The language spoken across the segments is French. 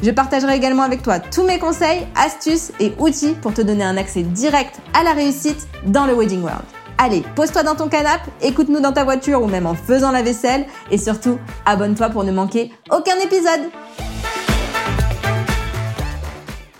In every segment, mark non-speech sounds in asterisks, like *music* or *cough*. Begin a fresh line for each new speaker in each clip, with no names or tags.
Je partagerai également avec toi tous mes conseils, astuces et outils pour te donner un accès direct à la réussite dans le Wedding World. Allez, pose-toi dans ton canapé, écoute-nous dans ta voiture ou même en faisant la vaisselle et surtout, abonne-toi pour ne manquer aucun épisode.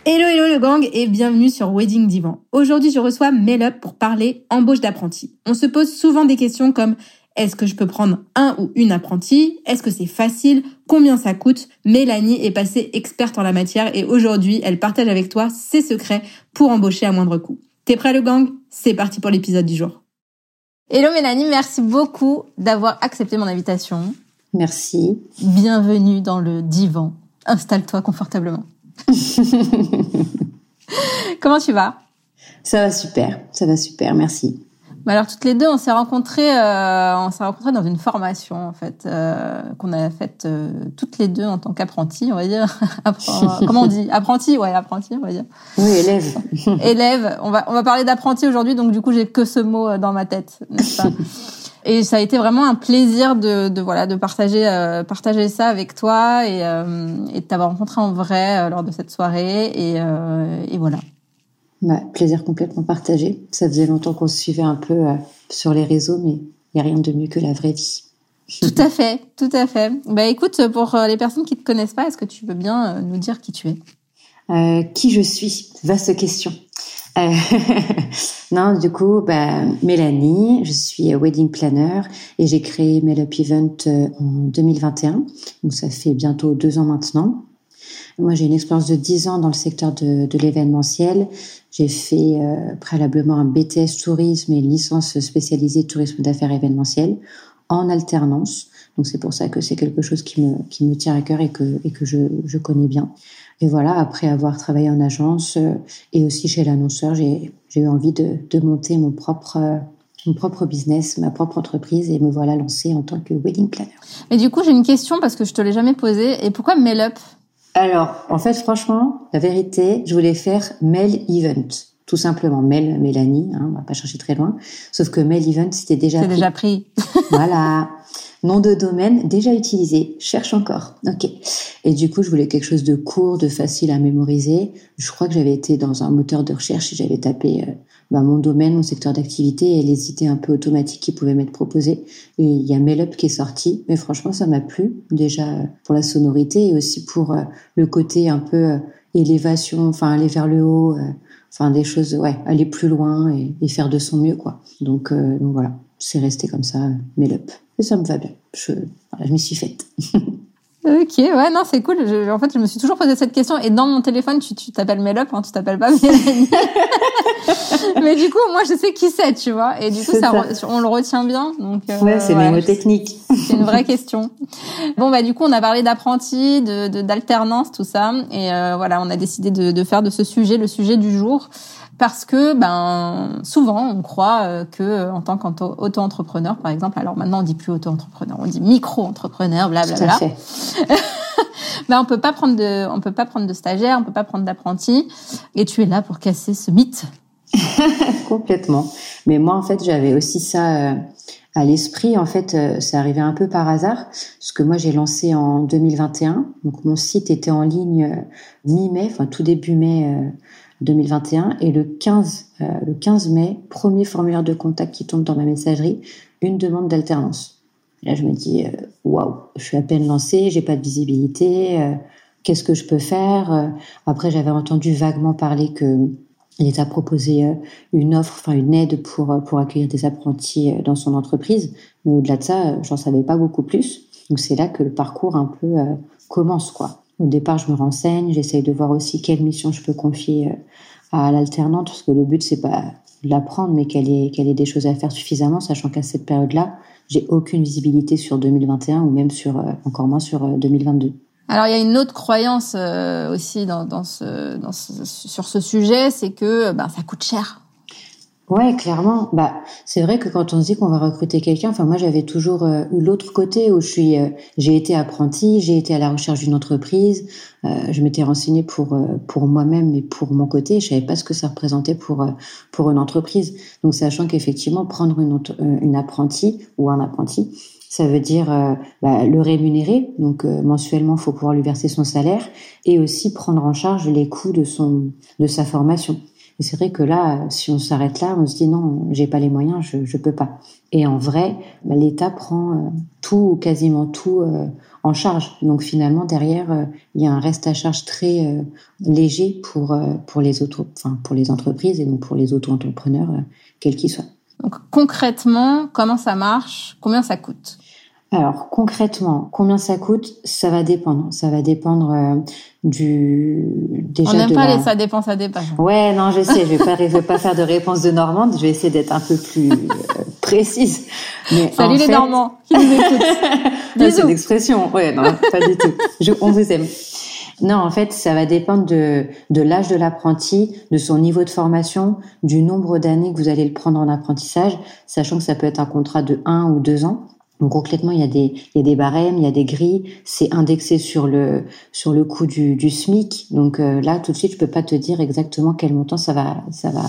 Hello hello le gang et bienvenue sur Wedding Divan. Aujourd'hui je reçois Melup pour parler embauche d'apprenti. On se pose souvent des questions comme est-ce que je peux prendre un ou une apprenti Est-ce que c'est facile? Combien ça coûte? Mélanie est passée experte en la matière et aujourd'hui, elle partage avec toi ses secrets pour embaucher à moindre coût. T'es prêt le gang? C'est parti pour l'épisode du jour. Hello Mélanie, merci beaucoup d'avoir accepté mon invitation.
Merci.
Bienvenue dans le divan. Installe-toi confortablement. *laughs* Comment tu vas?
Ça va super, ça va super, merci.
Alors toutes les deux, on s'est rencontrés, euh, on s'est rencontrés dans une formation en fait euh, qu'on a faite euh, toutes les deux en tant qu'apprentis, on va dire. *laughs* *laughs* comment on dit? Apprenti, ouais, apprenti, on va dire.
Oui, élève. *laughs*
élève. On va on va parler d'apprenti aujourd'hui, donc du coup j'ai que ce mot dans ma tête, Et ça a été vraiment un plaisir de, de voilà de partager partager ça avec toi et, et de t'avoir rencontré en vrai lors de cette soirée et, et voilà.
Bah, plaisir complètement partagé. Ça faisait longtemps qu'on se suivait un peu euh, sur les réseaux, mais il n'y a rien de mieux que la vraie vie. *laughs*
Tout à fait, tout à fait. Bah écoute, pour euh, les personnes qui te connaissent pas, est-ce que tu veux bien euh, nous dire qui tu es?
Euh, Qui je suis? Vaste question. Euh, *laughs* non, du coup, bah, Mélanie, je suis wedding planner et j'ai créé Melop Event en 2021. Donc ça fait bientôt deux ans maintenant. Moi, j'ai une expérience de 10 ans dans le secteur de, l'événementiel. J'ai fait euh, préalablement un BTS tourisme et une licence spécialisée tourisme d'affaires événementiel en alternance. Donc c'est pour ça que c'est quelque chose qui me, qui me tient à cœur et que, et que je, je connais bien. Et voilà, après avoir travaillé en agence euh, et aussi chez l'annonceur, j'ai eu envie de, de monter mon propre euh, mon propre business, ma propre entreprise et me voilà lancée en tant que wedding planner.
Et du coup, j'ai une question parce que je te l'ai jamais posée. Et pourquoi Mail
alors, en fait, franchement, la vérité, je voulais faire Mail Event. Tout simplement, Mail Mélanie, hein, on va pas chercher très loin. Sauf que Mail Event, c'était déjà
pris. déjà pris.
voilà. *laughs* Nom de domaine déjà utilisé. Cherche encore. Ok. Et du coup, je voulais quelque chose de court, de facile à mémoriser. Je crois que j'avais été dans un moteur de recherche et j'avais tapé euh, bah, mon domaine, mon secteur d'activité et les idées un peu automatiques qui pouvaient m'être proposées. Et il y a MailUp qui est sorti, mais franchement, ça m'a plu déjà pour la sonorité et aussi pour euh, le côté un peu euh, élévation, enfin aller vers le haut, euh, enfin des choses, ouais, aller plus loin et, faire de son mieux, quoi. Donc, donc voilà, c'est resté comme ça, MailUp. Et ça me va bien. Je, voilà, je m'y suis faite. *laughs*
Ok, ouais, non, c'est cool. en fait, je me suis toujours posé cette question. Et dans mon téléphone, tu t'appelles Melop, hein, tu t'appelles pas Mélanie. *laughs* Mais du coup, moi, je sais qui c'est, tu vois. Et du coup, ça, on le retient bien. Donc,
euh, ouais, c'est ouais, technique.
C'est une vraie question. Bon, bah, du coup, on a parlé d'apprenti, de d'alternance, tout ça. Et euh, voilà, on a décidé de, de faire de ce sujet le sujet du jour parce que ben souvent on croit euh, que en tant qu'auto-entrepreneur par exemple alors maintenant on dit plus auto-entrepreneur on dit micro-entrepreneur blablabla *laughs* ben on peut pas prendre de on peut pas prendre de stagiaire on peut pas prendre d'apprenti. Et tu es là pour casser ce mythe. *laughs*
Complètement. Mais moi en fait j'avais aussi ça euh, à l'esprit. En fait euh, c'est arrivé un peu par hasard parce que moi j'ai lancé en 2021 donc mon site était en ligne mi-mai enfin tout début mai 2021 et le 15, euh, le 15 mai, premier formulaire de contact qui tombe dans ma messagerie, une demande d'alternance. Là, je me dis, euh, waouh, je suis à peine lancée, j'ai pas de visibilité, euh, qu'est-ce que je peux faire Après, j'avais entendu vaguement parler que l'État proposait une offre, enfin une aide pour pour accueillir des apprentis dans son entreprise, mais au-delà de ça, j'en savais pas beaucoup plus. Donc c'est là que le parcours un peu commence, quoi. Au départ, je me renseigne, j'essaye de voir aussi quelle mission je peux confier euh, à l'alternante, parce que le but, c'est pas de l'apprendre, mais qu'elle ait, des choses à faire suffisamment, sachant qu'à cette période-là, j'ai aucune visibilité sur 2021 ou même sur, euh, encore moins sur 2022.
Alors il y a une autre croyance euh, aussi sur ce sujet, c'est que ben, ça coûte cher.
Ouais, clairement. Bah, c'est vrai que quand on se dit qu'on va recruter quelqu'un, enfin moi j'avais toujours euh, eu l'autre côté où je suis, euh, j'ai été apprenti, j'ai été à la recherche d'une entreprise, euh, je m'étais renseignée pour pour moi-même et pour mon côté, je savais pas ce que ça représentait pour pour une entreprise. Donc sachant qu'effectivement prendre une une apprentie ou un apprenti, ça veut dire bah, le rémunérer, donc mensuellement, il faut pouvoir lui verser son salaire et aussi prendre en charge les coûts de son de sa formation. Et c'est vrai que là, si on s'arrête là, on se dit non, j'ai pas les moyens, je je peux pas. Et en vrai, bah, l'État prend euh, tout, quasiment tout euh, en charge. Donc finalement, derrière, euh, il y a un reste à charge très léger pour pour les auto, enfin pour les entreprises et donc pour les auto-entrepreneurs, quels qu'ils soient.
Donc concrètement, comment ça marche? Combien ça coûte?
Alors concrètement, combien ça coûte Ça va dépendre. Ça va dépendre euh, du
déjà. On n'aime pas les ça dépend, ça dépend.
Ouais, non, je sais. Je vais pas, je vais pas faire de réponse de Normande. Je vais essayer d'être un peu plus euh, précise.
Mais Salut les Normands qui nous écoutent. *laughs*
C'est l'expression. Ouais, non, pas du tout. Je, on vous aime. Non, en fait, ça va dépendre de, de l'âge de l'apprenti, de son niveau de formation, du nombre d'années que vous allez le prendre en apprentissage, sachant que ça peut être un contrat de un ou deux ans. Donc concrètement, il y a des il y a des barèmes, il y a des grilles, c'est indexé sur le sur le coût du, SMIC. Donc euh, là, tout de suite, je peux pas te dire exactement quel montant ça va ça va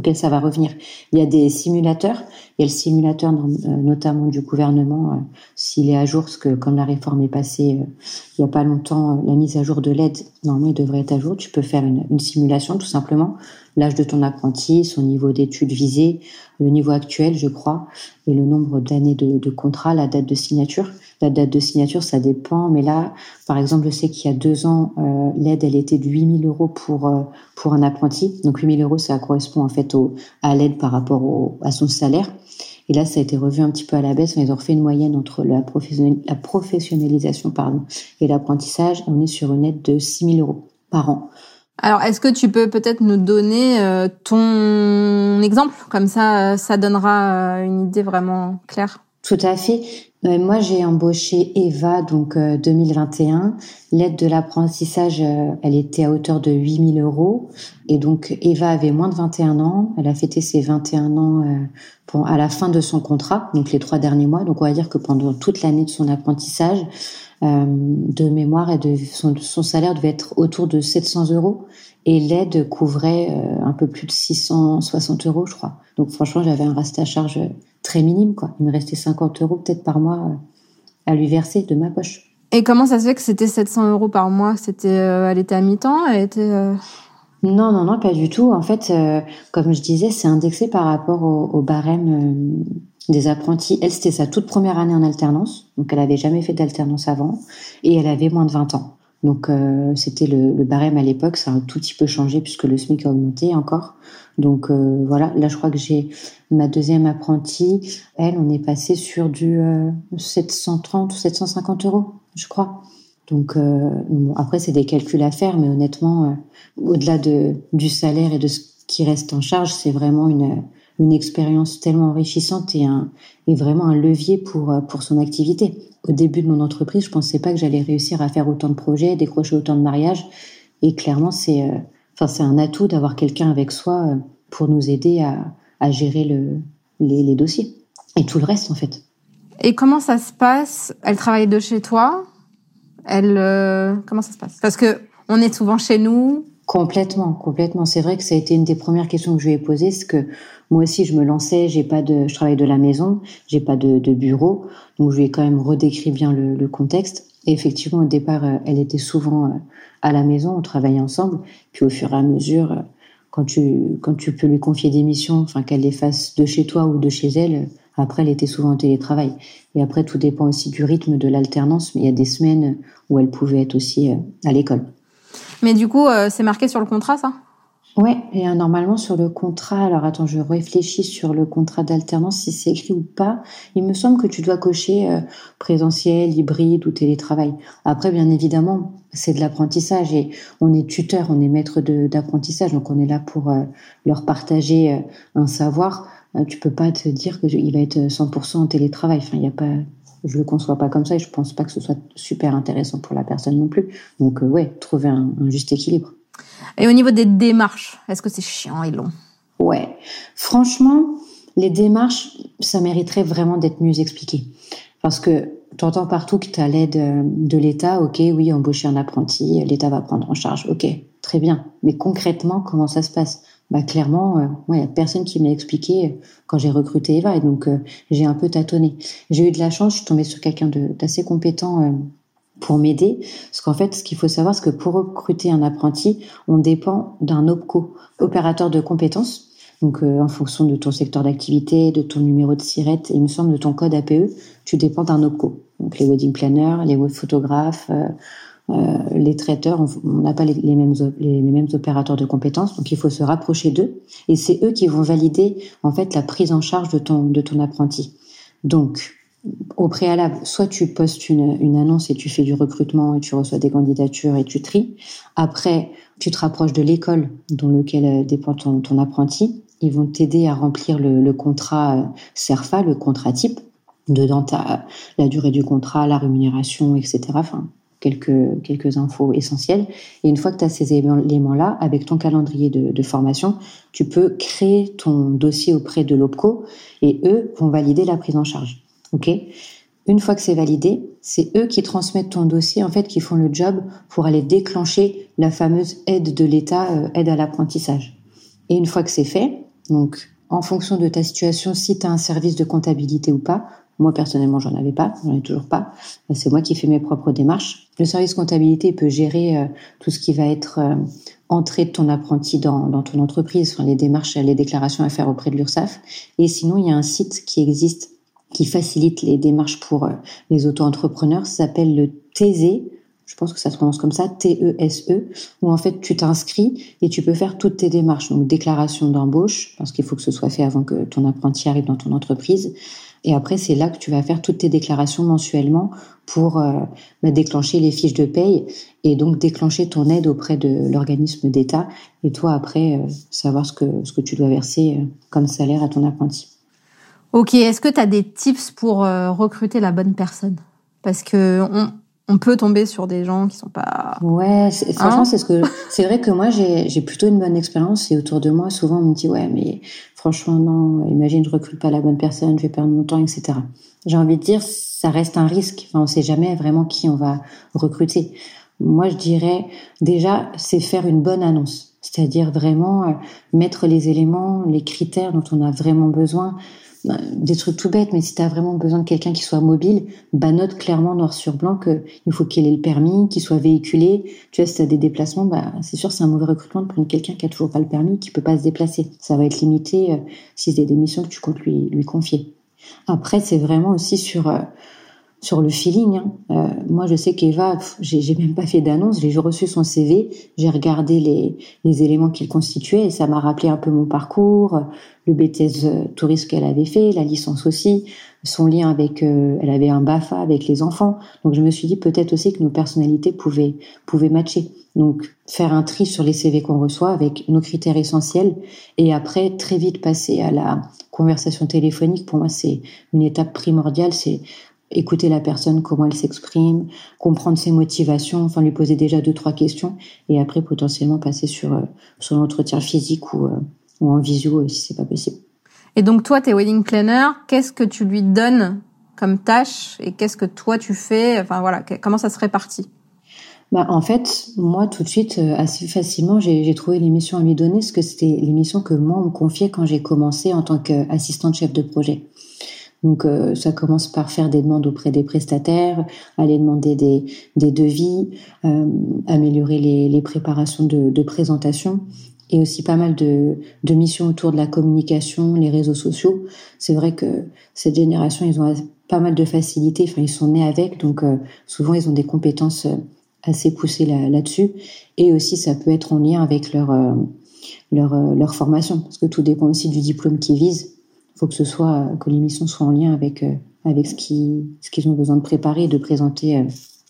auquel ça va revenir. Il y a des simulateurs. Il y a le simulateur euh, notamment du gouvernement, euh, s'il est à jour, parce que comme la réforme est passée il y a pas longtemps, la mise à jour de l'aide, normalement, il devrait être à jour. Tu peux faire une, simulation tout simplement l'âge de ton apprenti, son niveau d'études visées, le niveau actuel, je crois, et le nombre d'années de, contrat, la date de signature. La date de signature, ça dépend, mais là, par exemple, je sais qu'il y a deux ans, euh, l'aide, elle était de 8000 euros pour euh, pour un apprenti. Donc 8000 euros, ça correspond en fait au, à l'aide par rapport au, à son salaire. Et là, ça a été revu un petit peu à la baisse. Ils ont refait une moyenne entre la, professionnalisation pardon, et l'apprentissage. On est sur une aide de 6000 euros par an.
Alors, est-ce que tu peux peut-être nous donner euh, ton exemple? Comme ça, euh, ça donnera euh, une idée vraiment claire.
Tout à fait. Moi, j'ai embauché Eva, donc 2021. L'aide de l'apprentissage, elle était à hauteur de 8000 euros. Et donc, Eva avait moins de 21 ans. Elle a fêté ses 21 ans à la fin de son contrat, donc les trois derniers mois. Donc, on va dire que pendant toute l'année de son apprentissage, euh, de mémoire et de son, son, salaire devait être autour de 700 euros et l'aide couvrait euh, un peu plus de 660 euros, je crois. Donc franchement, j'avais un reste à charge très minime, quoi. Il me restait 50 euros peut-être par mois euh, à lui verser de ma poche.
Et comment ça se fait que c'était 700 euros par mois C'était, elle était à mi-temps Elle était
Non, non, non, pas du tout. En fait, comme je disais, c'est indexé par rapport au, au barème des apprentis. Elle, c'était sa toute première année en alternance, donc elle avait jamais fait d'alternance avant, et elle avait moins de 20 ans. Donc euh, c'était le, le, barème à l'époque, ça a un tout petit peu changé puisque le SMIC a augmenté encore. Donc euh, voilà, là je crois que j'ai ma deuxième apprentie, elle, on est passé sur du 730 ou 750 euros, je crois. Donc euh, après c'est des calculs à faire, mais honnêtement, au-delà de du salaire et de ce qui reste en charge, c'est vraiment une une expérience tellement enrichissante et, un, et vraiment un levier pour, euh, pour son activité. Au début de mon entreprise, je pensais pas que j'allais réussir à faire autant de projets, décrocher autant de mariages. Et clairement, c'est euh, enfin, un atout d'avoir quelqu'un avec soi euh, pour nous aider à, à gérer le, les, les dossiers et tout le reste en fait.
Et comment ça se passe? Elle travaille de chez toi? Elle comment ça se passe? Parce que on est souvent chez nous,
Complètement, complètement. C'est vrai que ça a été une des premières questions que je lui ai posées, c'est que moi aussi je me lançais, j'ai pas de, je travaille de la maison, j'ai pas de, bureau, donc je lui ai quand même redécrit bien le, contexte. Et effectivement, au départ, euh, elle était souvent euh, à la maison, on travaillait ensemble. Puis au fur et à mesure, euh, quand tu quand tu peux lui confier des missions, enfin qu'elle les fasse de chez toi ou de chez elle, après elle était souvent en télétravail. Et après, tout dépend aussi du rythme de l'alternance. Mais il y a des semaines où elle pouvait être aussi à l'école.
Mais du coup, c'est marqué sur le contrat, ça?
Ouais, et euh, normalement sur le contrat, alors attends, je réfléchis sur le contrat d'alternance si c'est écrit ou pas. Il me semble que tu dois cocher euh, présentiel, hybride ou télétravail. Après, bien évidemment, c'est de l'apprentissage et on est tuteur, on est maître d'apprentissage, donc on est là pour leur partager un savoir. tu peux pas te dire qu'il va être 100% en télétravail. Enfin, il n'y a pas, je le conçois pas comme ça et je pense pas que ce soit super intéressant pour la personne non plus. Donc ouais, trouver un juste équilibre.
Et au niveau des démarches, est-ce que c'est chiant et long?
Ouais, franchement, les démarches, ça mériterait vraiment d'être mieux expliqué. Parce que tu entends partout que tu as l'aide euh, de l'État, ok, oui, embaucher un apprenti, l'État va prendre en charge, ok, très bien. Mais concrètement, comment ça se passe? Bah, Clairement, il euh, n'y a personne qui m'a expliqué euh, quand j'ai recruté Eva, et donc j'ai un peu tâtonné. J'ai eu de la chance, je suis tombée sur quelqu'un d'assez compétent pour m'aider. Parce qu'en fait, ce qu'il faut savoir, c'est que pour recruter un apprenti, on dépend d'un OPCO, opérateur de compétences. Donc, euh, en fonction de ton secteur d'activité, de ton numéro de SIRET, et il me semble de ton code APE, tu dépends d'un OPCO. Donc, les wedding planners, les photographes, euh, euh, les traiteurs, on n'a pas les, mêmes, les, mêmes opérateurs de compétences, donc il faut se rapprocher d'eux. Et c'est eux qui vont valider en fait la prise en charge de ton, de ton apprenti. Donc, au préalable, soit tu postes une, annonce et tu fais du recrutement et tu reçois des candidatures et tu tries. Après, tu te rapproches de l'école dans laquelle dépend ton, apprenti ils vont t'aider à remplir le, contrat euh, CERFA, le contrat type. Dedans, tu la durée du contrat, la rémunération, etc. Enfin, quelques, quelques infos essentielles. Et une fois que tu as ces éléments-là, avec ton calendrier de, formation, tu peux créer ton dossier auprès de l'OPCO et eux vont valider la prise en charge. OK Une fois que c'est validé, c'est eux qui transmettent ton dossier, en fait, qui font le job pour aller déclencher la fameuse aide de l'État, euh, aide à l'apprentissage. Et une fois que c'est fait, donc, en fonction de ta situation, si tu as un service de comptabilité ou pas, moi personnellement, j'en avais pas, j'en ai toujours pas. C'est moi qui fais mes propres démarches. Le service comptabilité peut gérer euh, tout ce qui va être euh, entrée de ton apprenti dans, dans ton entreprise, enfin, les démarches, les déclarations à faire auprès de l'URSSAF. Et sinon, il y a un site qui existe qui facilite les démarches pour euh, les auto-entrepreneurs, s'appelle le TZ, je pense que ça se prononce comme ça, T-E-S-E, e, où en fait tu t'inscris et tu peux faire toutes tes démarches, donc déclaration d'embauche, parce qu'il faut que ce soit fait avant que ton apprenti arrive dans ton entreprise. Et après, c'est là que tu vas faire toutes tes déclarations mensuellement pour euh, bah, déclencher les fiches de paye et donc déclencher ton aide auprès de l'organisme d'État. Et toi, après, euh, savoir ce que, ce que tu dois verser comme salaire à ton apprenti.
Ok, est-ce que tu as des tips pour recruter la bonne personne? Parce que on, on peut tomber sur des gens qui sont pas.
Ouais, franchement, hein? c'est ce que c'est vrai que moi j'ai plutôt une bonne expérience et autour de moi souvent on me dit ouais mais franchement non, imagine je recrute pas la bonne personne, je vais perdre mon temps, etc. J'ai envie de dire ça reste un risque. Enfin, on sait jamais vraiment qui on va recruter. Moi je dirais déjà c'est faire une bonne annonce, c'est-à-dire vraiment euh, mettre les éléments, les critères dont on a vraiment besoin. Bah, des trucs tout bêtes, mais si tu as vraiment besoin de quelqu'un qui soit mobile, bah note clairement noir sur blanc qu'il faut qu'il ait le permis, qu'il soit véhiculé. Tu vois, si tu as des déplacements, bah, c'est sûr c'est un mauvais recrutement de prendre quelqu'un qui a toujours pas le permis, qui peut pas se déplacer. Ça va être limité euh, si c'est des missions que tu comptes lui, lui confier. Après, c'est vraiment aussi sur... Euh, sur le feeling. Hein. Euh, moi, je sais qu'Eva, j'ai même pas fait d'annonce, j'ai reçu son CV, j'ai regardé les, les éléments qu'il constituait et ça m'a rappelé un peu mon parcours, le BTS euh, touriste qu'elle avait fait, la licence aussi, son lien avec, euh, elle avait un BAFA avec les enfants. Donc, je me suis dit peut-être aussi que nos personnalités pouvaient, pouvaient matcher. Donc, faire un tri sur les CV qu'on reçoit avec nos critères essentiels et après, très vite passer à la conversation téléphonique. Pour moi, c'est une étape primordiale. C'est écouter la personne, comment elle s'exprime, comprendre ses motivations, enfin lui poser déjà deux trois questions et après potentiellement passer sur euh, sur l'entretien physique ou euh, ou en visio euh, si c'est pas possible.
Et donc toi, t'es wedding planner, qu'est-ce que tu lui donnes comme tâche et qu'est-ce que toi tu fais? Enfin voilà, comment ça se répartit?
Bah, en fait, moi, tout de suite, assez facilement, j'ai trouvé l'émission à lui donner, parce que c'était l'émission que moi, on me confiait quand j'ai commencé en tant qu'assistante chef de projet. Donc euh, ça commence par faire des demandes auprès des prestataires, aller demander des, des devis, euh, améliorer les, les préparations de, de, présentation et aussi pas mal de, de, missions autour de la communication, les réseaux sociaux. C'est vrai que cette génération, ils ont pas mal de facilité, enfin ils sont nés avec, donc euh, souvent ils ont des compétences assez poussées là-dessus. et aussi ça peut être en lien avec leur, leur, leur formation, parce que tout dépend aussi du diplôme qu'ils visent faut que ce soit que l'émission soit en lien avec euh, avec ce qui ce qu'ils ont besoin de préparer et de présenter euh,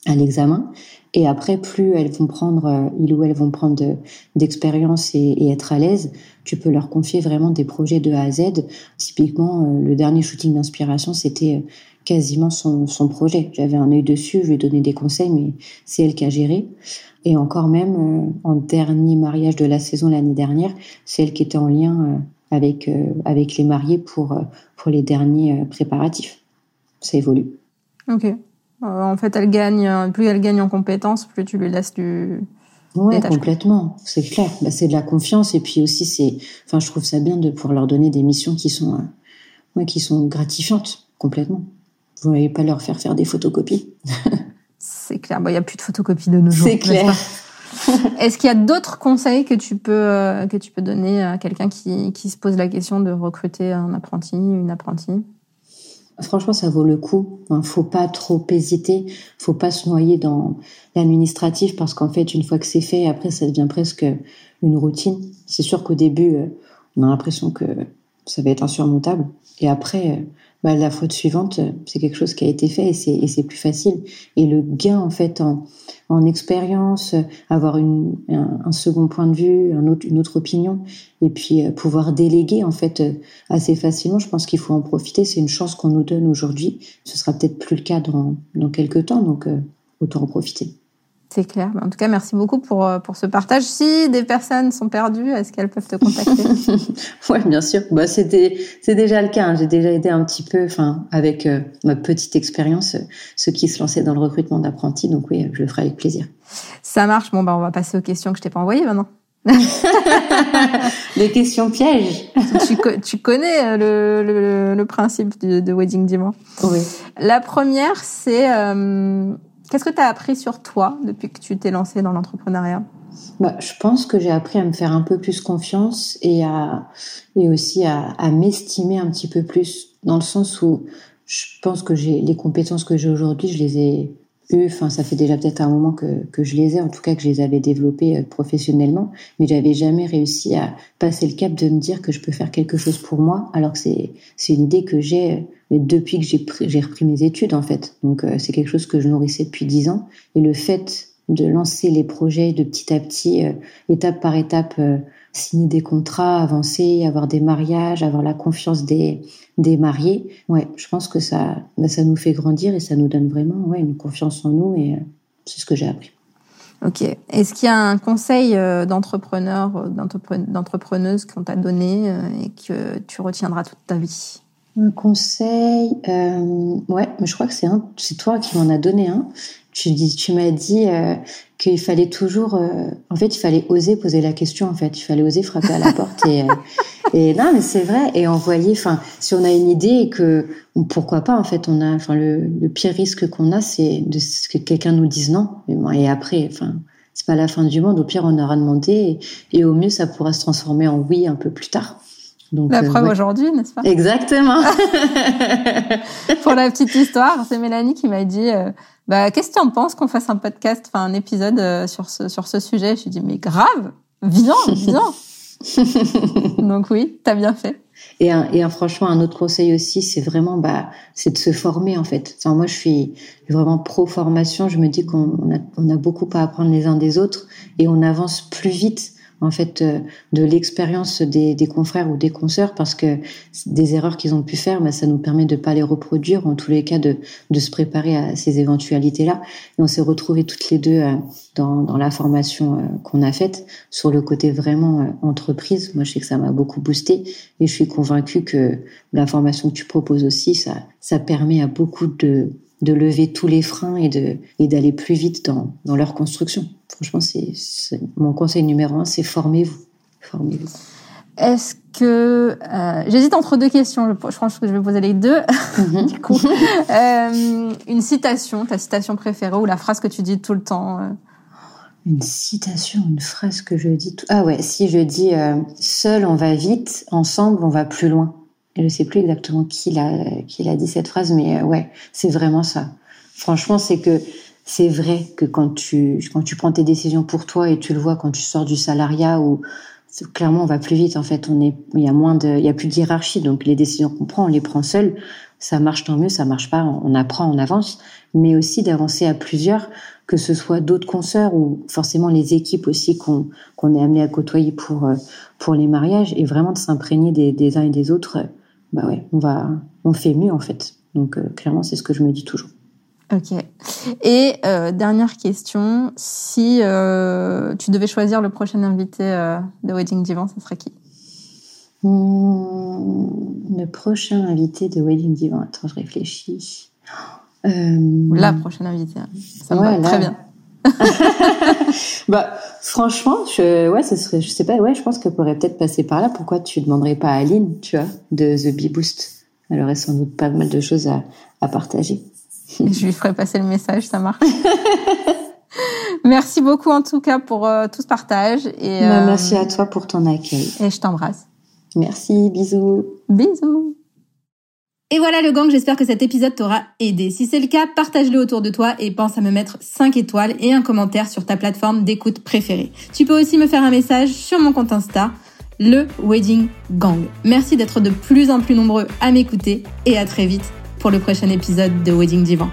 à l'examen. Et après, plus elles vont prendre, euh, ils ou elles vont prendre d'expérience et, être à l'aise, tu peux leur confier vraiment des projets de A à Z. Typiquement, le dernier shooting d'inspiration, c'était quasiment son, son projet. J'avais un œil dessus, je lui ai donné des conseils, mais c'est elle qui a géré. Et encore même, en dernier mariage de la saison l'année dernière, c'est elle qui était en lien avec, euh, avec les mariés pour, pour les derniers préparatifs. Ça évolue.
Ok. en fait, elle gagne, plus elle gagne en compétences, plus tu lui laisses du.
Oui, complètement, c'est clair. Bah, c'est de la confiance et puis aussi c'est, enfin, je trouve ça bien de pouvoir leur donner des missions qui sont, ouais, qui sont gratifiantes complètement. Vous n'allez pas leur faire faire des photocopies?
c'est clair. Il n'y a plus de photocopies de nos jours.
C'est clair. *laughs*
Est-ce qu'il y a d'autres conseils que tu peux euh, que tu peux donner à quelqu'un qui, qui se pose la question de recruter un apprenti, une apprentie?
Franchement, ça vaut le coup. ne faut pas trop hésiter. Faut pas se noyer dans l'administratif parce qu'en fait, une fois que c'est fait, après, ça devient presque une routine. C'est sûr qu'au début, euh, on a l'impression que ça va être insurmontable. Et après, euh, bah, la faute suivante, c'est quelque chose qui a été fait et c'est plus facile. Et le gain, en fait, en, en expérience, avoir une, un, second point de vue, un autre, une autre opinion, et puis euh, pouvoir déléguer, en fait, euh, assez facilement, je pense qu'il faut en profiter. C'est une chance qu'on nous donne aujourd'hui. Ce sera peut-être plus le cas dans, dans quelques temps, donc euh, autant en profiter.
C'est clair. En tout cas, merci beaucoup pour, euh, pour ce partage. Si des personnes sont perdues, est-ce qu'elles peuvent te contacter? *laughs*
Oui, bien sûr. Bah, c'est déjà le cas. Hein. J'ai déjà aidé un petit peu, enfin, avec euh, ma petite expérience, euh, ceux qui se lançaient dans le recrutement d'apprentis. Donc oui, je le ferai avec plaisir.
Ça marche. Bon, bah, on va passer aux questions que je t'ai pas envoyées maintenant. *laughs*
Les questions pièges.
tu, tu, connais le, le, le principe de, de Wedding Diamant.
Oui.
La première, c'est Qu'est-ce que tu as appris sur toi depuis que tu t'es lancé dans l'entrepreneuriat?
Bah, je pense que j'ai appris à me faire un peu plus confiance et à et aussi à, m'estimer un petit peu plus dans le sens où je pense que j'ai les compétences que j'ai aujourd'hui, je les ai eues. Enfin, ça fait déjà peut-être un moment que, que je les ai, en tout cas que je les avais développées euh, professionnellement, mais j'avais jamais réussi à passer le cap de me dire que je peux faire quelque chose pour moi, alors que c'est c'est une idée que j'ai mais depuis que j'ai repris mes études en fait. Donc euh, c'est quelque chose que je nourrissais depuis dix ans et le fait de lancer les projets de petit à petit, euh, étape par étape, euh, signer des contrats, avancer, avoir des mariages, avoir la confiance des des mariés. Ouais, je pense que ça bah, ça nous fait grandir et ça nous donne vraiment ouais une confiance en nous et c'est ce que j'ai appris.
Ok. Est-ce qu'il y a un conseil d'entrepreneur, d'entrepreneuse qu'on t'a donné et que tu retiendras toute ta vie?
Un conseil, euh, ouais, mais je crois que c'est toi qui m'en as donné un. Tu m'as dit euh, qu'il fallait toujours, euh, en fait, il fallait oser poser la question. En fait, il fallait oser frapper à la porte et, euh, non, mais c'est vrai. Et envoyer, enfin, si on a une idée et que, pourquoi pas, en fait, on a, enfin, le, pire risque qu'on a, c'est de que quelqu'un nous dise non. Et après, enfin, c'est pas la fin du monde. Au pire, on aura demandé et au mieux, ça pourra se transformer en oui un peu plus tard.
Donc, la euh, preuve aujourd'hui, n'est-ce pas?
Exactement. *laughs*
Pour la petite histoire, c'est Mélanie qui m'a dit euh, bah, Qu'est-ce que tu en penses qu'on fasse un podcast, enfin un épisode euh, sur, ce, sur ce sujet? Je lui dit Mais grave Viens, viens *laughs* Donc oui, t'as bien fait.
Et, un, et un, franchement, un autre conseil aussi, c'est vraiment, bah, c'est de se former en fait. Enfin, moi, je suis vraiment pro formation. Je me dis qu'on a, on a beaucoup à apprendre les uns des autres et on avance plus vite en fait euh, de l'expérience des, des, confrères ou des consoeurs parce que des erreurs qu'ils ont pu faire, bah, ça nous permet de pas les reproduire, en tous les cas de, de se préparer à ces éventualités-là. Et on s'est retrouvés toutes les deux euh, dans, dans la formation euh, qu'on a faite sur le côté vraiment entreprise. Moi, je sais que ça m'a beaucoup boosté et je suis convaincue que la formation que tu proposes aussi, ça, ça permet à beaucoup de de lever tous les freins et de et d'aller plus vite dans, dans leur construction. Franchement, c'est mon conseil numéro un, c'est formez-vous, formez-vous.
Est-ce que euh, j'hésite entre deux questions. Je, pense que je vais poser les deux. Mhm. *laughs* du coup, euh, une citation, ta citation préférée ou la phrase que tu dis tout le temps. Euh?
Une citation, une phrase que je dis tout. Ah ouais, si je dis seul on va vite, ensemble on va plus loin. Je ne sais plus exactement qui l'a qui l'a dit cette phrase, mais euh, ouais, c'est vraiment ça. Franchement, c'est que c'est vrai que quand tu quand tu prends tes décisions pour toi et tu le vois quand tu sors du salariat ou clairement on va plus vite en fait. On est il y a moins de il y a plus de hiérarchie. Donc les décisions qu'on prend on les prend seuls ça marche tant mieux. Ça marche pas on apprend on avance. Mais aussi d'avancer à plusieurs que ce soit d'autres consoeurs ou forcément les équipes aussi qu'on qu'on est amené à côtoyer pour euh, pour les mariages et vraiment de s'imprégner des, des uns et des autres bah ouais, on va, on fait mieux en fait. Donc clairement, c'est ce que je me dis toujours.
Ok. Et dernière question, si tu devais choisir le prochain invité de Wedding Divan, ce serait qui?
Hmm, Le prochain invité de Wedding Divan, attends, je réfléchis.
La prochaine invitée, hein. ça me va très bien. *laughs*
bah, franchement, je, ouais, ce serait, je sais pas, ouais, je pense qu'elle pourrait peut-être passer par là. Pourquoi tu demanderais pas à Aline, tu vois, de The Bee Boost? Elle aurait sans doute pas mal de choses à, à partager. *laughs*
Je lui ferai passer le message, ça marche. *laughs* merci beaucoup en tout cas pour euh, tout ce partage. Et,
bah, merci à toi pour ton accueil.
Et je t'embrasse.
Merci, bisous.
Bisous. Et voilà le gang, j'espère que cet épisode t'aura aidé. Si c'est le cas, partage-le autour de toi et pense à me mettre 5 étoiles et un commentaire sur ta plateforme d'écoute préférée. Tu peux aussi me faire un message sur mon compte Insta, le Wedding Gang. Merci d'être de plus en plus nombreux à m'écouter et à très vite pour le prochain épisode de Wedding Divan.